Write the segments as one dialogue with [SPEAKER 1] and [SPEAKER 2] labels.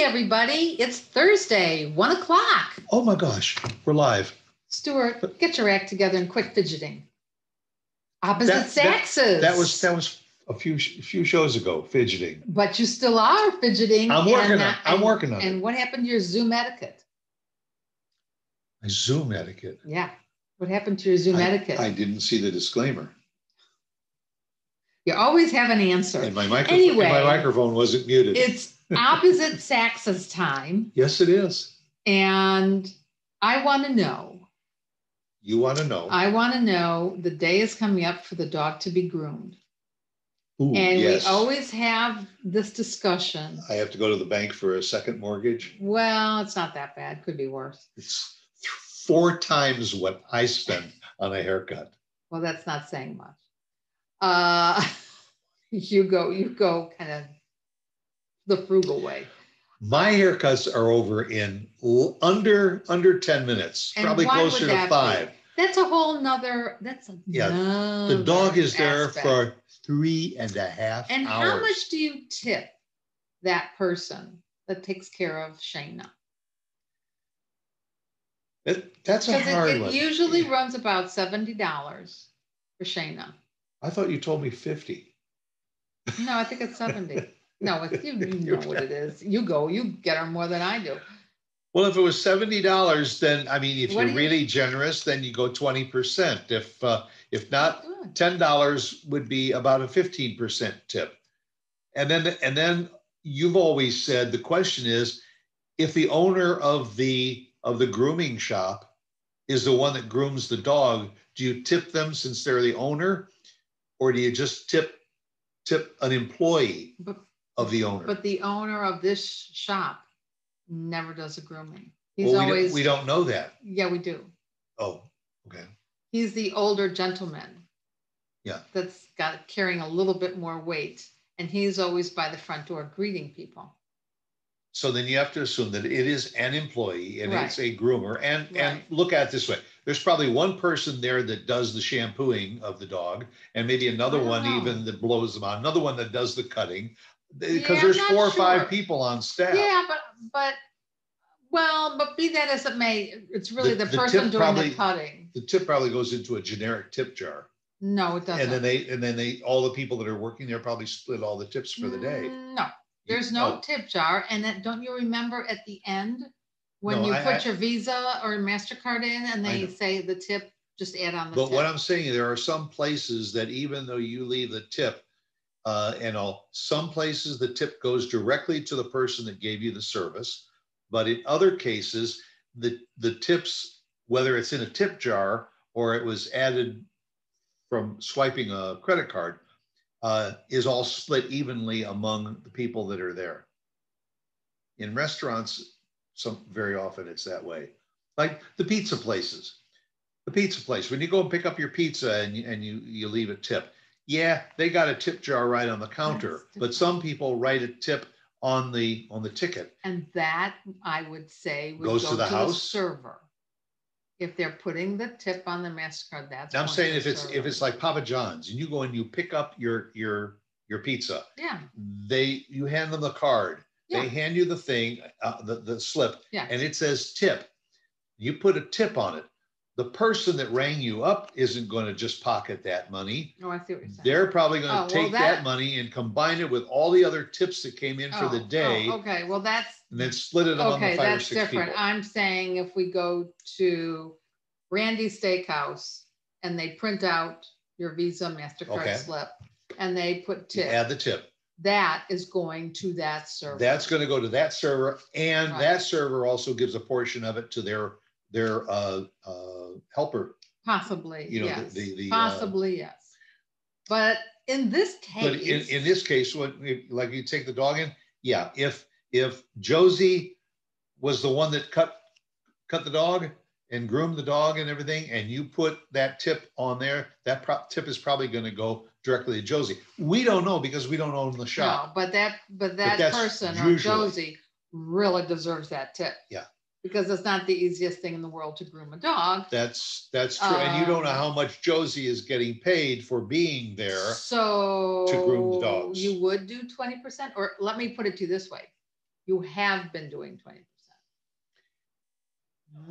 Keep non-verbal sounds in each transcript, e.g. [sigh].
[SPEAKER 1] Hey, everybody, it's Thursday, one o'clock.
[SPEAKER 2] Oh my gosh, we're live.
[SPEAKER 1] Stuart, get your act together and quit fidgeting. Opposite
[SPEAKER 2] That- that-
[SPEAKER 1] sexes.
[SPEAKER 2] That was that was a few a few shows ago. Fidgeting.
[SPEAKER 1] But you still are fidgeting.
[SPEAKER 2] I'm working
[SPEAKER 1] and,
[SPEAKER 2] on- I'm
[SPEAKER 1] and-
[SPEAKER 2] working on it.
[SPEAKER 1] And what happened to your Zoom etiquette?
[SPEAKER 2] My Zoom etiquette.
[SPEAKER 1] Yeah. What happened to your Zoom
[SPEAKER 2] I,
[SPEAKER 1] etiquette?
[SPEAKER 2] I didn't see the disclaimer,
[SPEAKER 1] you always have an answer.
[SPEAKER 2] and my microphone.
[SPEAKER 1] Anyway.
[SPEAKER 2] my microphone wasn't muted.
[SPEAKER 1] It's opposite sexes time.
[SPEAKER 2] yes, it is.
[SPEAKER 1] And I want to know,
[SPEAKER 2] You want to know?
[SPEAKER 1] I want to know the day is coming up for the dog to be groomed.
[SPEAKER 2] Ooh,
[SPEAKER 1] And
[SPEAKER 2] yes.
[SPEAKER 1] we always have this discussion.
[SPEAKER 2] I have to go to the bank for a second mortgage.
[SPEAKER 1] Well, it's not that bad. Could be worse.
[SPEAKER 2] It's four times what I spend on a haircut.
[SPEAKER 1] Well, that's not saying much. Uh, [laughs] you go, you go kind of the frugal way.
[SPEAKER 2] My haircuts are over in under under ten minutes,
[SPEAKER 1] And
[SPEAKER 2] probably closer to
[SPEAKER 1] be?
[SPEAKER 2] five.
[SPEAKER 1] That's a whole nother, that's a.
[SPEAKER 2] Yeah, The dog is there
[SPEAKER 1] aspect.
[SPEAKER 2] for three and a half
[SPEAKER 1] And
[SPEAKER 2] hours.
[SPEAKER 1] how much do you tip that person that takes care of Shayna?
[SPEAKER 2] It- that's a hard
[SPEAKER 1] it, it
[SPEAKER 2] one.
[SPEAKER 1] usually runs about seventy dollars for Shayna.
[SPEAKER 2] I thought you told me fifty.
[SPEAKER 1] No, I think it's seventy. [laughs] No, it's, you, [laughs] you know what it is. You go, you get her more than I do.
[SPEAKER 2] Well, if it was seventy dollars, then I mean, if
[SPEAKER 1] What
[SPEAKER 2] you're
[SPEAKER 1] you-
[SPEAKER 2] really generous, then you go twenty percent. If uh, if not, ten dollars would be about a fifteen percent tip. And then and then you've always said the question is, if the owner of the of the grooming shop is the one that grooms the dog, do you tip them since they're the owner, or do you just tip tip an employee
[SPEAKER 1] But
[SPEAKER 2] of the owner?
[SPEAKER 1] But the owner of this shop never does a grooming. He's
[SPEAKER 2] well, we,
[SPEAKER 1] always,
[SPEAKER 2] don't, we don't know that.
[SPEAKER 1] yeah, we do.
[SPEAKER 2] Oh, okay.
[SPEAKER 1] He's the older gentleman.
[SPEAKER 2] Yeah.
[SPEAKER 1] That's got carrying a little bit more weight. And he's always by the front door greeting people.
[SPEAKER 2] So then you have to assume that it is an employee and
[SPEAKER 1] Right.
[SPEAKER 2] it's a groomer. And and look at it this way: there's probably one person there that does the shampooing of the dog, and maybe another one
[SPEAKER 1] Wow.
[SPEAKER 2] even that blows them out, another one that does the cutting. Because
[SPEAKER 1] Yeah,
[SPEAKER 2] there's four or
[SPEAKER 1] sure.
[SPEAKER 2] five people on staff.
[SPEAKER 1] Yeah, but, but, well, but be that as it may, it's really
[SPEAKER 2] The-
[SPEAKER 1] the
[SPEAKER 2] the
[SPEAKER 1] person
[SPEAKER 2] tip
[SPEAKER 1] doing
[SPEAKER 2] probably-
[SPEAKER 1] the cutting.
[SPEAKER 2] The tip probably goes into a generic tip jar,
[SPEAKER 1] No, it doesn't.
[SPEAKER 2] and then they and then they all the people that are working there probably split all the tips for the day.
[SPEAKER 1] Mm, No, there's no
[SPEAKER 2] Oh,
[SPEAKER 1] tip jar. And then, don't you remember at the end? When
[SPEAKER 2] No,
[SPEAKER 1] you
[SPEAKER 2] I-
[SPEAKER 1] put
[SPEAKER 2] I-
[SPEAKER 1] your Visa or MasterCard in and they say the tip, just add on the tip?
[SPEAKER 2] But what. I'm saying, there are some places that even though you leave the tip, uh, and all, some places the tip goes directly to the person that gave you the service. But in other cases, the, the tips, whether it's in a tip jar or it was added from swiping a credit card, uh, is all split evenly among the people that are there. In restaurants, some, very often it's that way. Like the pizza places the pizza place when you go and pick up your pizza and you, and you you leave a tip yeah they got a tip jar right on the counter but some people write a tip on the on the ticket
[SPEAKER 1] And that I would say would
[SPEAKER 2] Goes
[SPEAKER 1] go
[SPEAKER 2] to the house?
[SPEAKER 1] server. If they're putting the tip on the MasterCard, that's.
[SPEAKER 2] i'm saying if it's
[SPEAKER 1] server.
[SPEAKER 2] if it's like papa john's and you go and you pick up your your your pizza
[SPEAKER 1] Yeah,
[SPEAKER 2] they you hand them the card
[SPEAKER 1] Yeah.
[SPEAKER 2] they hand you the thing uh, the, the slip
[SPEAKER 1] yeah.
[SPEAKER 2] and it says tip you put a tip on it the person that rang you up isn't going to just pocket that money
[SPEAKER 1] Oh, I see what you're saying.
[SPEAKER 2] They're probably going
[SPEAKER 1] Oh, well,
[SPEAKER 2] to take
[SPEAKER 1] that-
[SPEAKER 2] that money and combine it with all the other tips that came in for the
[SPEAKER 1] Oh, oh,
[SPEAKER 2] day
[SPEAKER 1] Okay, well, that's,
[SPEAKER 2] and then split it among
[SPEAKER 1] okay,
[SPEAKER 2] the five or
[SPEAKER 1] that's
[SPEAKER 2] six
[SPEAKER 1] different.
[SPEAKER 2] people.
[SPEAKER 1] I'm saying if we go to Randy's Steakhouse and they print out your Visa MasterCard
[SPEAKER 2] Okay.
[SPEAKER 1] slip and they put
[SPEAKER 2] You
[SPEAKER 1] tip,
[SPEAKER 2] Add the tip.
[SPEAKER 1] that is going to that server.
[SPEAKER 2] That's going to go to that server and
[SPEAKER 1] Right.
[SPEAKER 2] that server also gives a portion of it to their, their uh, uh, helper.
[SPEAKER 1] Possibly,
[SPEAKER 2] you know, the-
[SPEAKER 1] yes.
[SPEAKER 2] the- the, uh,
[SPEAKER 1] Possibly, yes. But in this case,
[SPEAKER 2] But in, in this case, what like you take the dog in, yeah, if, if Josie was the one that cut, cut the dog and groomed the dog and everything, and you put that tip on there, that pro- tip is probably going to go directly to Josie. We don't know because we don't own the shop.
[SPEAKER 1] No, but that, but that
[SPEAKER 2] that's
[SPEAKER 1] person or Josie really deserves that tip.
[SPEAKER 2] Yeah.
[SPEAKER 1] Because it's not the easiest thing in the world to groom a dog.
[SPEAKER 2] That's, that's true. And you don't know how much Josie is getting paid for being there.
[SPEAKER 1] So.
[SPEAKER 2] To groom the dogs.
[SPEAKER 1] You would do twenty percent, or let me put it to you this way. you have been doing twenty percent.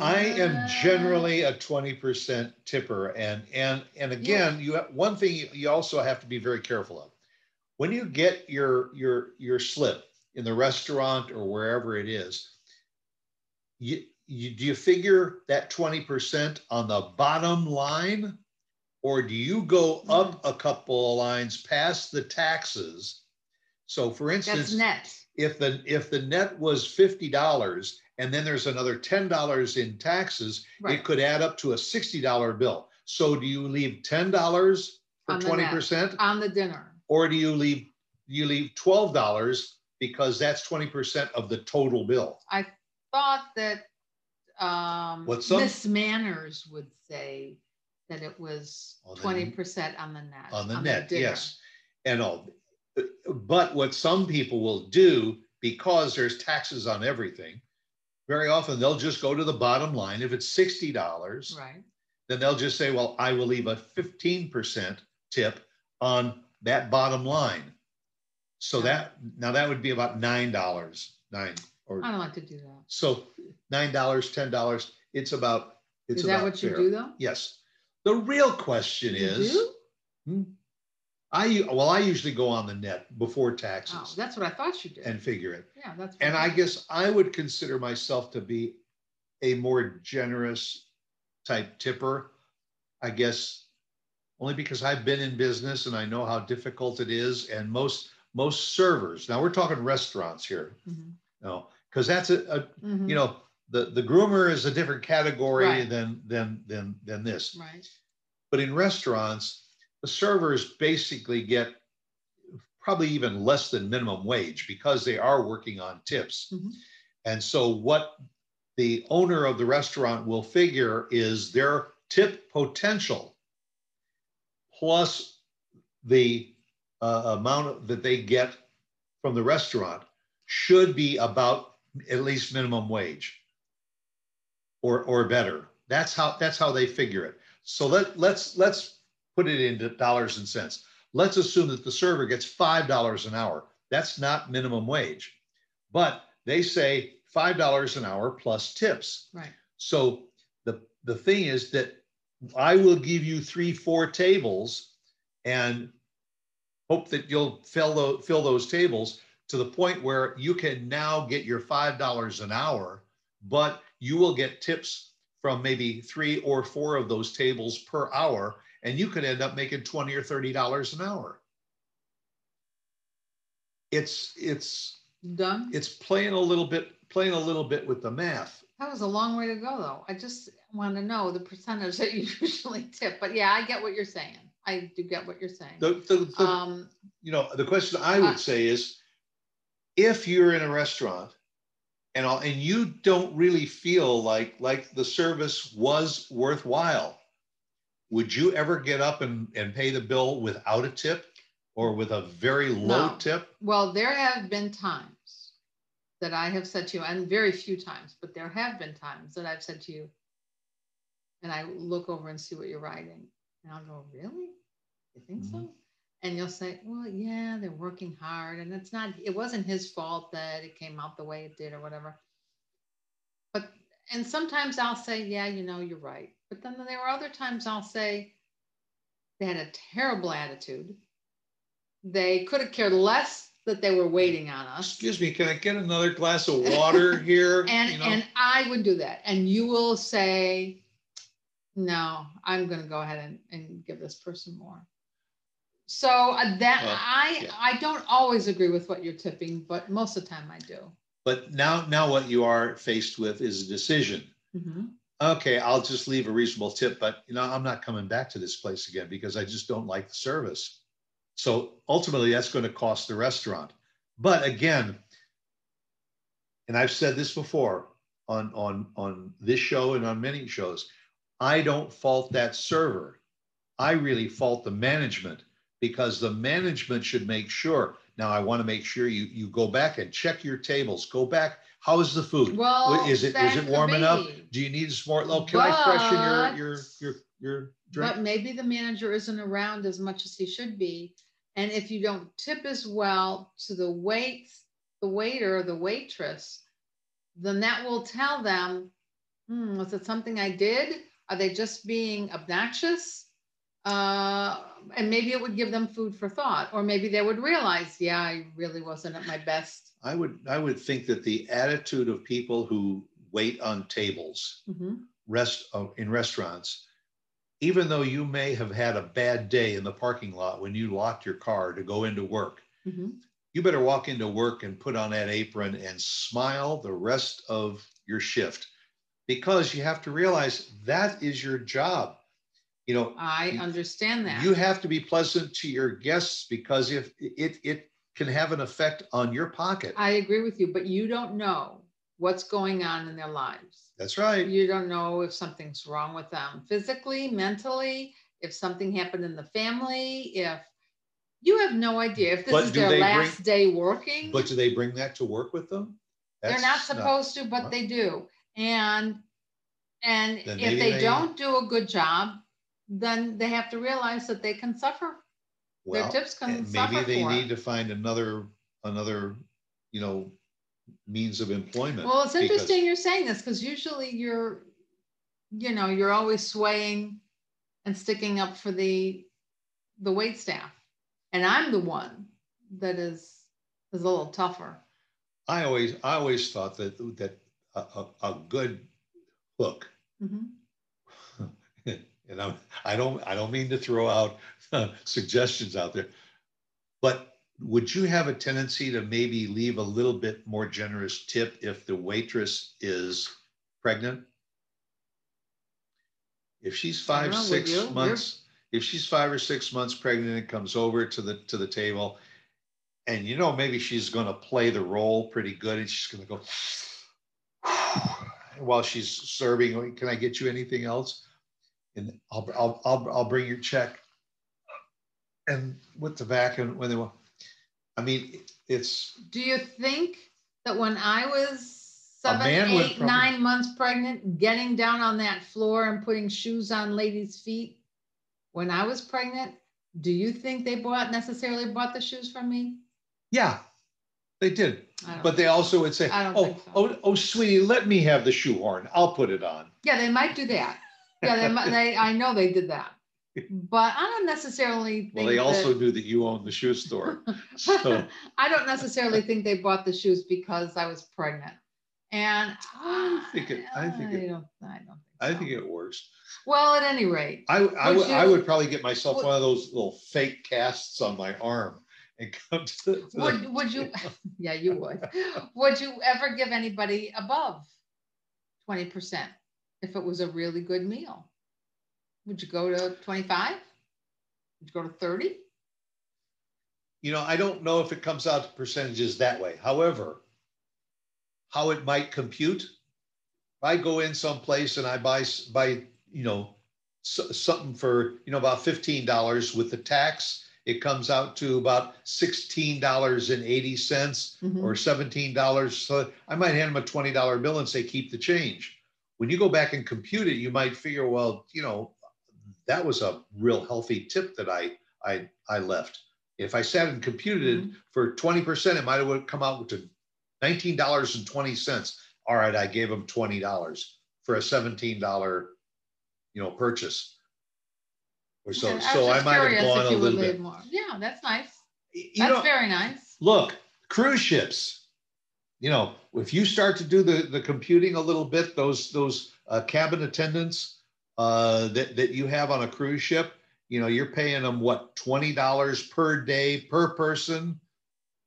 [SPEAKER 2] I am generally a twenty percent tipper and, and, and again, you, have one thing you- you also have to be very careful of. When you get your, your, your slip in the restaurant or wherever it is, you, you, do you figure that twenty percent on the bottom line? Or do you go up a couple of lines past the taxes? So for instance,
[SPEAKER 1] net.
[SPEAKER 2] if the, if the net was fifty dollars and then there's another ten dollars in taxes,
[SPEAKER 1] Right.
[SPEAKER 2] it could add up to a sixty dollar bill. So do you leave ten dollars for
[SPEAKER 1] On the
[SPEAKER 2] twenty
[SPEAKER 1] net.
[SPEAKER 2] percent?
[SPEAKER 1] On the dinner.
[SPEAKER 2] Or do you leave, you leave twelve dollars because that's twenty percent of the total bill?
[SPEAKER 1] Thought that, um,
[SPEAKER 2] What some-
[SPEAKER 1] Miss Manners would say that it was
[SPEAKER 2] On the-
[SPEAKER 1] twenty percent on the net.
[SPEAKER 2] On the net, yes. And all, but what some people will do, because there's taxes on everything, very often they'll just go to the bottom line. If it's sixty dollars,
[SPEAKER 1] Right,
[SPEAKER 2] then they'll just say, well, I will leave a fifteen percent tip on that bottom line. So that, now that would be about nine dollars, nine, or,
[SPEAKER 1] I don't like to do that.
[SPEAKER 2] so nine dollars, ten dollars, it's about, it's
[SPEAKER 1] Is that
[SPEAKER 2] about
[SPEAKER 1] what you
[SPEAKER 2] fair.
[SPEAKER 1] do though?
[SPEAKER 2] Yes. The real question
[SPEAKER 1] You
[SPEAKER 2] is,
[SPEAKER 1] do?
[SPEAKER 2] Hmm. I, well, I usually go on the net before taxes.
[SPEAKER 1] Oh, that's what I thought you did.
[SPEAKER 2] and figure it.
[SPEAKER 1] Yeah, that's.
[SPEAKER 2] And I guess I would consider myself to be a more generous type tipper. I guess only because I've been in business and I know how difficult it is. And most, most servers, now we're talking restaurants here,
[SPEAKER 1] Mhm,
[SPEAKER 2] no, because that's a, a,
[SPEAKER 1] mhm,
[SPEAKER 2] you know, the, the groomer is a different category
[SPEAKER 1] Right.
[SPEAKER 2] than, than, than, than this.
[SPEAKER 1] Right,
[SPEAKER 2] But in restaurants, the servers basically get probably even less than minimum wage because they are working on tips.
[SPEAKER 1] Mhm.
[SPEAKER 2] And so what the owner of the restaurant will figure is their tip potential plus the uh, amount that they get from the restaurant should be about at least minimum wage or or better. That's how that's how they figure it. So let let's let's put it into dollars and cents. Let's assume that the server gets five dollars an hour. That's not minimum wage, but they say five dollars an hour plus tips.
[SPEAKER 1] right.
[SPEAKER 2] So the the thing is that I will give you three, four tables and hope that you'll fill those fill those tables to the point where you can now get your five dollars an hour, but you will get tips from maybe three or four of those tables per hour, and you could end up making twenty or thirty dollars an hour. It's it's
[SPEAKER 1] Done?
[SPEAKER 2] it's playing a little bit playing a little bit with the math.
[SPEAKER 1] That was a long way to go, though. I just want to know the percentage that you [laughs] usually tip, but yeah, I get what you're saying. I do get what you're saying.
[SPEAKER 2] The, the, the
[SPEAKER 1] Um,
[SPEAKER 2] you know, the question I
[SPEAKER 1] Uh,
[SPEAKER 2] would say is, if you're in a restaurant and all, and you don't really feel like like the service was worthwhile, would you ever get up and, and pay the bill without a tip or with a very low
[SPEAKER 1] No.
[SPEAKER 2] tip?
[SPEAKER 1] well, there have been times that I have said to you, and very few times, but there have been times that I've said to you, and I look over and see what you're writing, and I'll go, really? You think mm-hmm.
[SPEAKER 2] so?
[SPEAKER 1] And you'll say, well, yeah, they're working hard, and it's not, it wasn't his fault that it came out the way it did or whatever. But, and sometimes I'll say, yeah, you know, you're right. But then there are other times I'll say, they had a terrible attitude. They could have cared less that they were waiting on us.
[SPEAKER 2] Excuse me, can I get another glass of water [laughs] here?
[SPEAKER 1] And
[SPEAKER 2] You know?
[SPEAKER 1] and I would do that. And you will say, no, I'm gonna go ahead and, and give this person more. So uh, that
[SPEAKER 2] Well,
[SPEAKER 1] I
[SPEAKER 2] yeah.
[SPEAKER 1] I don't always agree with what you're tipping, but most of the time I do.
[SPEAKER 2] But now, now what you are faced with is a decision.
[SPEAKER 1] Mhm.
[SPEAKER 2] okay, I'll just leave a reasonable tip, but you know, I'm not coming back to this place again because I just don't like the service. So ultimately, that's going to cost the restaurant. But again, and I've said this before on on on this show and on many shows, I don't fault that server. I really fault the management because the management should make sure. Now, I want to make sure you you go back and check your tables. Go back. How is the food?
[SPEAKER 1] Well,
[SPEAKER 2] is it is it warm enough? Do you need some more? Oh, can I freshen
[SPEAKER 1] But-
[SPEAKER 2] your your your your
[SPEAKER 1] But maybe the manager isn't around as much as he should be. And if you don't tip as well to the waits, the the waiter or the waitress, then that will tell them, hmm, was it something I did? Are they just being obnoxious? Uh, and maybe it would give them food for thought, or maybe they would realize, yeah, I really wasn't at my best.
[SPEAKER 2] I would, I would think that the attitude of people who wait on tables,
[SPEAKER 1] Mhm.
[SPEAKER 2] rest, uh, in restaurants, even though you may have had a bad day in the parking lot when you locked your car to go into work,
[SPEAKER 1] Mhm.
[SPEAKER 2] you better walk into work and put on that apron and smile the rest of your shift because you have to realize that is your job. You know,
[SPEAKER 1] I understand that.
[SPEAKER 2] you have to be pleasant to your guests because if it it can have an effect on your pocket.
[SPEAKER 1] I agree with you, but you don't know what's going on in their lives.
[SPEAKER 2] That's right.
[SPEAKER 1] You don't know if something's wrong with them physically, mentally, if something happened in the family, if you have no idea if this
[SPEAKER 2] But
[SPEAKER 1] is their
[SPEAKER 2] they bring-
[SPEAKER 1] last day working.
[SPEAKER 2] But do they bring that to work with them?
[SPEAKER 1] They're not
[SPEAKER 2] That's
[SPEAKER 1] supposed to, but
[SPEAKER 2] Well.
[SPEAKER 1] they do. And and
[SPEAKER 2] Then
[SPEAKER 1] if they
[SPEAKER 2] they-
[SPEAKER 1] don't do a good job, then they have to realize that they can suffer. Their
[SPEAKER 2] Well,
[SPEAKER 1] tips can
[SPEAKER 2] and
[SPEAKER 1] suffer
[SPEAKER 2] maybe they
[SPEAKER 1] for
[SPEAKER 2] need to find another, another, you know, means of employment.
[SPEAKER 1] Well, it's interesting you're saying this because usually you're, you know, you're always swaying and sticking up for the the wait staff, and I'm the one that is is a little tougher.
[SPEAKER 2] I always, I always thought that, that a, a, a good hook,
[SPEAKER 1] Mhm.
[SPEAKER 2] And I'm, I don't, I don't mean to throw out uh, suggestions out there. But would you have a tendency to maybe leave a little bit more generous tip if the waitress is pregnant? If she's five, six
[SPEAKER 1] you? You're-
[SPEAKER 2] months, if she's five or six months pregnant and comes over to the, to the table, and you know, maybe she's gonna play the role pretty good and she's gonna go [sighs] while she's serving, can I get you anything else? And I'll, I'll, I'll, I'll bring your check. And with the back and when they were, I mean, it's,
[SPEAKER 1] Do you think that when I was seven, eight, nine months pregnant, getting down on that floor and putting shoes on ladies' feet, when I was pregnant, do you think they bought necessarily bought the shoes from me?
[SPEAKER 2] yeah, they did. But they also would say, oh,
[SPEAKER 1] so.
[SPEAKER 2] oh, oh, sweetie, let me have the shoehorn. I'll put it on.
[SPEAKER 1] Yeah, they might do that. Yeah, they they, I know they did that. But I don't necessarily think.
[SPEAKER 2] Well, they also
[SPEAKER 1] that-
[SPEAKER 2] knew that you owned the shoe store. [laughs] So,
[SPEAKER 1] I don't necessarily think they bought the shoes because I was pregnant. And
[SPEAKER 2] I think it- I think it-
[SPEAKER 1] I don't, I don't think.
[SPEAKER 2] I think it works.
[SPEAKER 1] Well, at any rate,
[SPEAKER 2] I, I
[SPEAKER 1] Would
[SPEAKER 2] would, I would probably get myself
[SPEAKER 1] would-
[SPEAKER 2] one of those little fake casts on my arm and come to the. to the-
[SPEAKER 1] would, would you, [laughs] yeah, you would. Would you ever give anybody above twenty percent if it was a really good meal? Would you go to twenty-five? Would you go to thirty?
[SPEAKER 2] You know, I don't know if it comes out to percentages that way. However, how it might compute. If I go in someplace and I buy, buy, you know, so- something for, you know, about fifteen dollars with the tax, it comes out to about sixteen dollars and eighty cents
[SPEAKER 1] Mhm.
[SPEAKER 2] or seventeen dollars. So I might hand them a twenty dollar bill and say, keep the change. When you go back and compute it, you might figure, well, you know, that was a real healthy tip that I I I left. If I sat and computed it mm-hmm. for twenty percent, it might have come out to nineteen dollars and twenty cents. All right, I gave them twenty dollars for a seventeen dollar, you know, purchase. Or so,
[SPEAKER 1] Okay,
[SPEAKER 2] so I might have gone a little bit.
[SPEAKER 1] more. Yeah, that's nice.
[SPEAKER 2] You
[SPEAKER 1] That's
[SPEAKER 2] know,
[SPEAKER 1] very nice.
[SPEAKER 2] look, cruise ships. You know, if you start to do the the computing a little bit, those those uh, cabin attendants uh, that that you have on a cruise ship, you know, you're paying them what twenty dollars per day per person.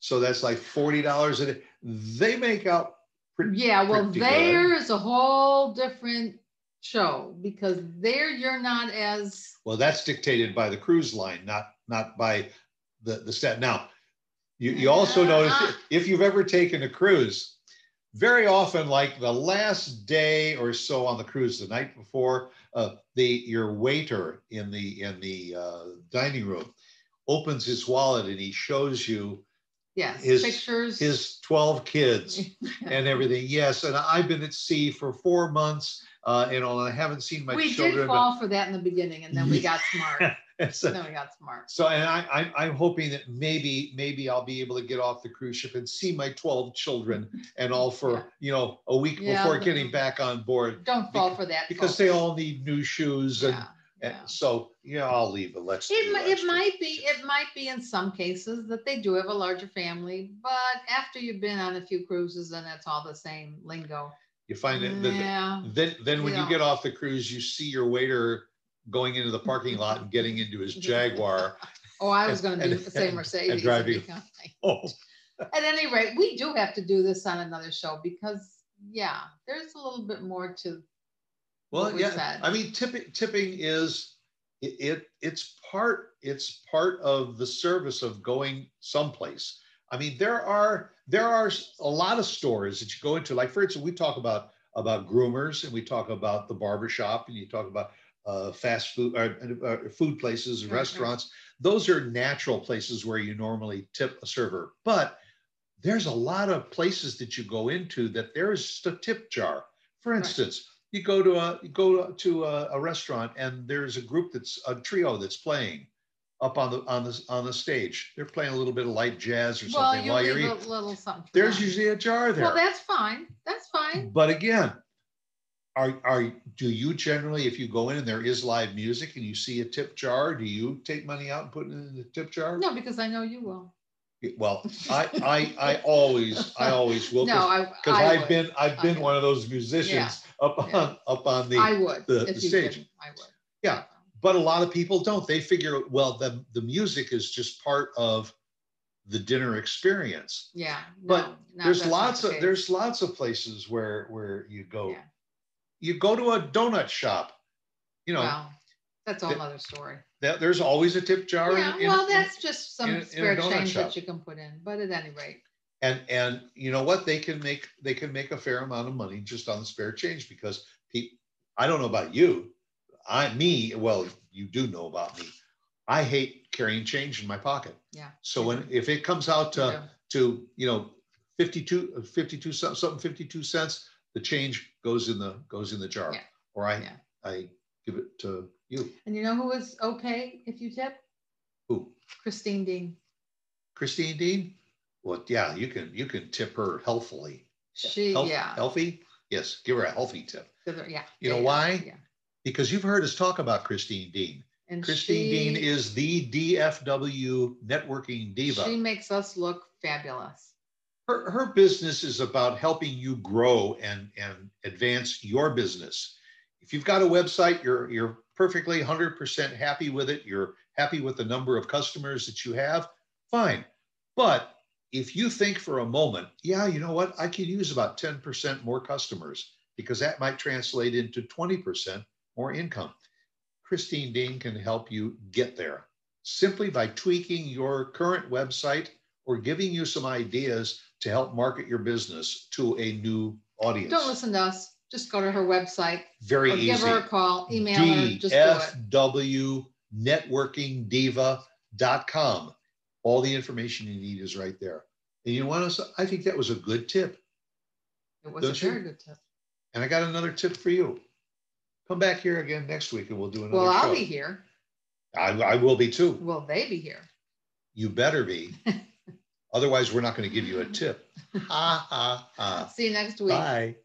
[SPEAKER 2] So that's like forty dollars a day. They make out pretty.
[SPEAKER 1] Yeah, well,
[SPEAKER 2] pretty good.
[SPEAKER 1] there is a whole different show because there you're not as
[SPEAKER 2] Well, that's dictated by the cruise line, not not by the the set. Now, you you also notice
[SPEAKER 1] Uh,
[SPEAKER 2] if you've ever taken a cruise, very often, like the last day or so on the cruise, the night before, uh, the your waiter in the in the uh, dining room opens his wallet and he shows you
[SPEAKER 1] yes
[SPEAKER 2] His-
[SPEAKER 1] pictures.
[SPEAKER 2] his 12 kids [laughs] and everything. Yes, and I've been at sea for four months, uh, and I haven't seen my
[SPEAKER 1] we
[SPEAKER 2] children.
[SPEAKER 1] did
[SPEAKER 2] but-
[SPEAKER 1] fall for that in the beginning, and then we got smart. [laughs]
[SPEAKER 2] And so,
[SPEAKER 1] we got smart.
[SPEAKER 2] so and I, I, I'm hoping that maybe, maybe I'll be able to get off the cruise ship and see my 12 children and all for,
[SPEAKER 1] Yeah.
[SPEAKER 2] you know, a week
[SPEAKER 1] Yeah,
[SPEAKER 2] before getting back on board
[SPEAKER 1] Don't fall for that.
[SPEAKER 2] because
[SPEAKER 1] folks.
[SPEAKER 2] they all need new shoes and,
[SPEAKER 1] Yeah,
[SPEAKER 2] and so, yeah, I'll leave it. Let's.
[SPEAKER 1] It might, it might be, it might be in some cases that they do have a larger family, but after you've been on a few cruises and it's all the same lingo.
[SPEAKER 2] You find that-
[SPEAKER 1] Yeah,
[SPEAKER 2] then, then when you
[SPEAKER 1] Yeah.
[SPEAKER 2] get off the cruise, you see your waiter going into the parking lot and getting into his Jaguar. [laughs]
[SPEAKER 1] oh, I was gonna do
[SPEAKER 2] and-
[SPEAKER 1] say
[SPEAKER 2] and-
[SPEAKER 1] Mercedes. and
[SPEAKER 2] driving. [laughs] Oh, [laughs]
[SPEAKER 1] At any rate, we do have to do this on another show because, yeah, there's a little bit more to,
[SPEAKER 2] well,
[SPEAKER 1] we
[SPEAKER 2] yeah,
[SPEAKER 1] said.
[SPEAKER 2] I mean, tipping, tipping is, it, it, it's part, it's part of the service of going someplace. I mean, there are, there are a lot of stores that you go into, like, for instance, we talk about, about groomers and we talk about the barber shop and you talk about uh, fast food, uh, uh, food places and
[SPEAKER 1] Right, right.
[SPEAKER 2] restaurants. Those are natural places where you normally tip a server, but there's a lot of places that you go into that there is just a tip jar. For
[SPEAKER 1] Right.
[SPEAKER 2] instance, you go to a you go to a, a restaurant and there's a group that's a trio that's playing up on the on the on the stage. They're playing a little bit of light jazz or
[SPEAKER 1] well,
[SPEAKER 2] something
[SPEAKER 1] you
[SPEAKER 2] while you're eating.
[SPEAKER 1] a little something.
[SPEAKER 2] There's usually a jar there.
[SPEAKER 1] Well, that's fine. That's fine.
[SPEAKER 2] But again, are, are, do you generally, if you go in and there is live music and you see a tip jar, do you take money out and put it in the tip jar?
[SPEAKER 1] No, because I know you will.
[SPEAKER 2] Well, I, I, I always, I always will. [laughs]
[SPEAKER 1] No, I.
[SPEAKER 2] Cause
[SPEAKER 1] I
[SPEAKER 2] I've
[SPEAKER 1] would.
[SPEAKER 2] been, I've been
[SPEAKER 1] I-
[SPEAKER 2] one of those musicians up
[SPEAKER 1] Yeah.
[SPEAKER 2] on, up on the,
[SPEAKER 1] I would.
[SPEAKER 2] the- the stage.
[SPEAKER 1] I would.
[SPEAKER 2] Yeah. but a lot of people don't. They figure, well, the, the music is just part of the dinner experience.
[SPEAKER 1] Yeah.
[SPEAKER 2] But
[SPEAKER 1] no, no,
[SPEAKER 2] There's lots of, there's lots of places where, where you go.
[SPEAKER 1] Yeah.
[SPEAKER 2] You go to a donut shop, you know,
[SPEAKER 1] Well, that's a whole
[SPEAKER 2] the-
[SPEAKER 1] nother story.
[SPEAKER 2] that there's always a tip jar.
[SPEAKER 1] Yeah,
[SPEAKER 2] in-
[SPEAKER 1] well,
[SPEAKER 2] in-
[SPEAKER 1] that's just some
[SPEAKER 2] in
[SPEAKER 1] spare change that you can put in, but at any rate,
[SPEAKER 2] And, and you know what? They can make, they can make a fair amount of money just on the spare change because people, I don't know about you. I, me, well, you do know about me. I hate carrying change in my pocket.
[SPEAKER 1] yeah.
[SPEAKER 2] So when, if it comes out to,
[SPEAKER 1] do.
[SPEAKER 2] to, you know, 52, 52, something 52 cents, the change goes in the, goes in the jar.
[SPEAKER 1] Yeah.
[SPEAKER 2] Or I,
[SPEAKER 1] Yeah.
[SPEAKER 2] I give it to you.
[SPEAKER 1] And you know who is okay if you tip?
[SPEAKER 2] Who?
[SPEAKER 1] Christine Dean.
[SPEAKER 2] Christine Dean? Well, yeah, you can, you can tip her healthfully.
[SPEAKER 1] She,
[SPEAKER 2] Health-
[SPEAKER 1] yeah.
[SPEAKER 2] Healthy? Yes, give her a healthy tip.
[SPEAKER 1] Yeah.
[SPEAKER 2] You know
[SPEAKER 1] yeah,
[SPEAKER 2] why?
[SPEAKER 1] Yeah.
[SPEAKER 2] Because you've heard us talk about Christine Dean.
[SPEAKER 1] And
[SPEAKER 2] Christine Dean is the DFW networking diva.
[SPEAKER 1] She makes us look fabulous.
[SPEAKER 2] Her, her business is about helping you grow and, and advance your business. If you've got a website, you're, you're perfectly 100% happy with it, you're happy with the number of customers that you have, fine. But if you think for a moment, yeah, you know what, I could use about 10% more customers because that might translate into 20% more income. Christine Dean can help you get there simply by tweaking your current website or giving you some ideas to help market your business to a new audience.
[SPEAKER 1] Don't listen to us. Just go to her website
[SPEAKER 2] Very easy.
[SPEAKER 1] give her a call, email her, just do.
[SPEAKER 2] DFW networkingdiva.com. All the information you need is right there. And you want to, I think that was a good tip.
[SPEAKER 1] It was a
[SPEAKER 2] don't you?
[SPEAKER 1] very good tip.
[SPEAKER 2] And I got another tip for you. Come back here again next week and we'll do another
[SPEAKER 1] Well, I'll
[SPEAKER 2] show.
[SPEAKER 1] be here.
[SPEAKER 2] I, I will be too.
[SPEAKER 1] Will they be here?
[SPEAKER 2] You better be. [laughs] Otherwise, we're not going to give you a tip. Ha ha ha.
[SPEAKER 1] See you next week.
[SPEAKER 2] Bye.